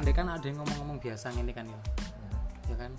andai kan ada yang ngomong-ngomong biasa ini kan ya. Iya. Ya kan?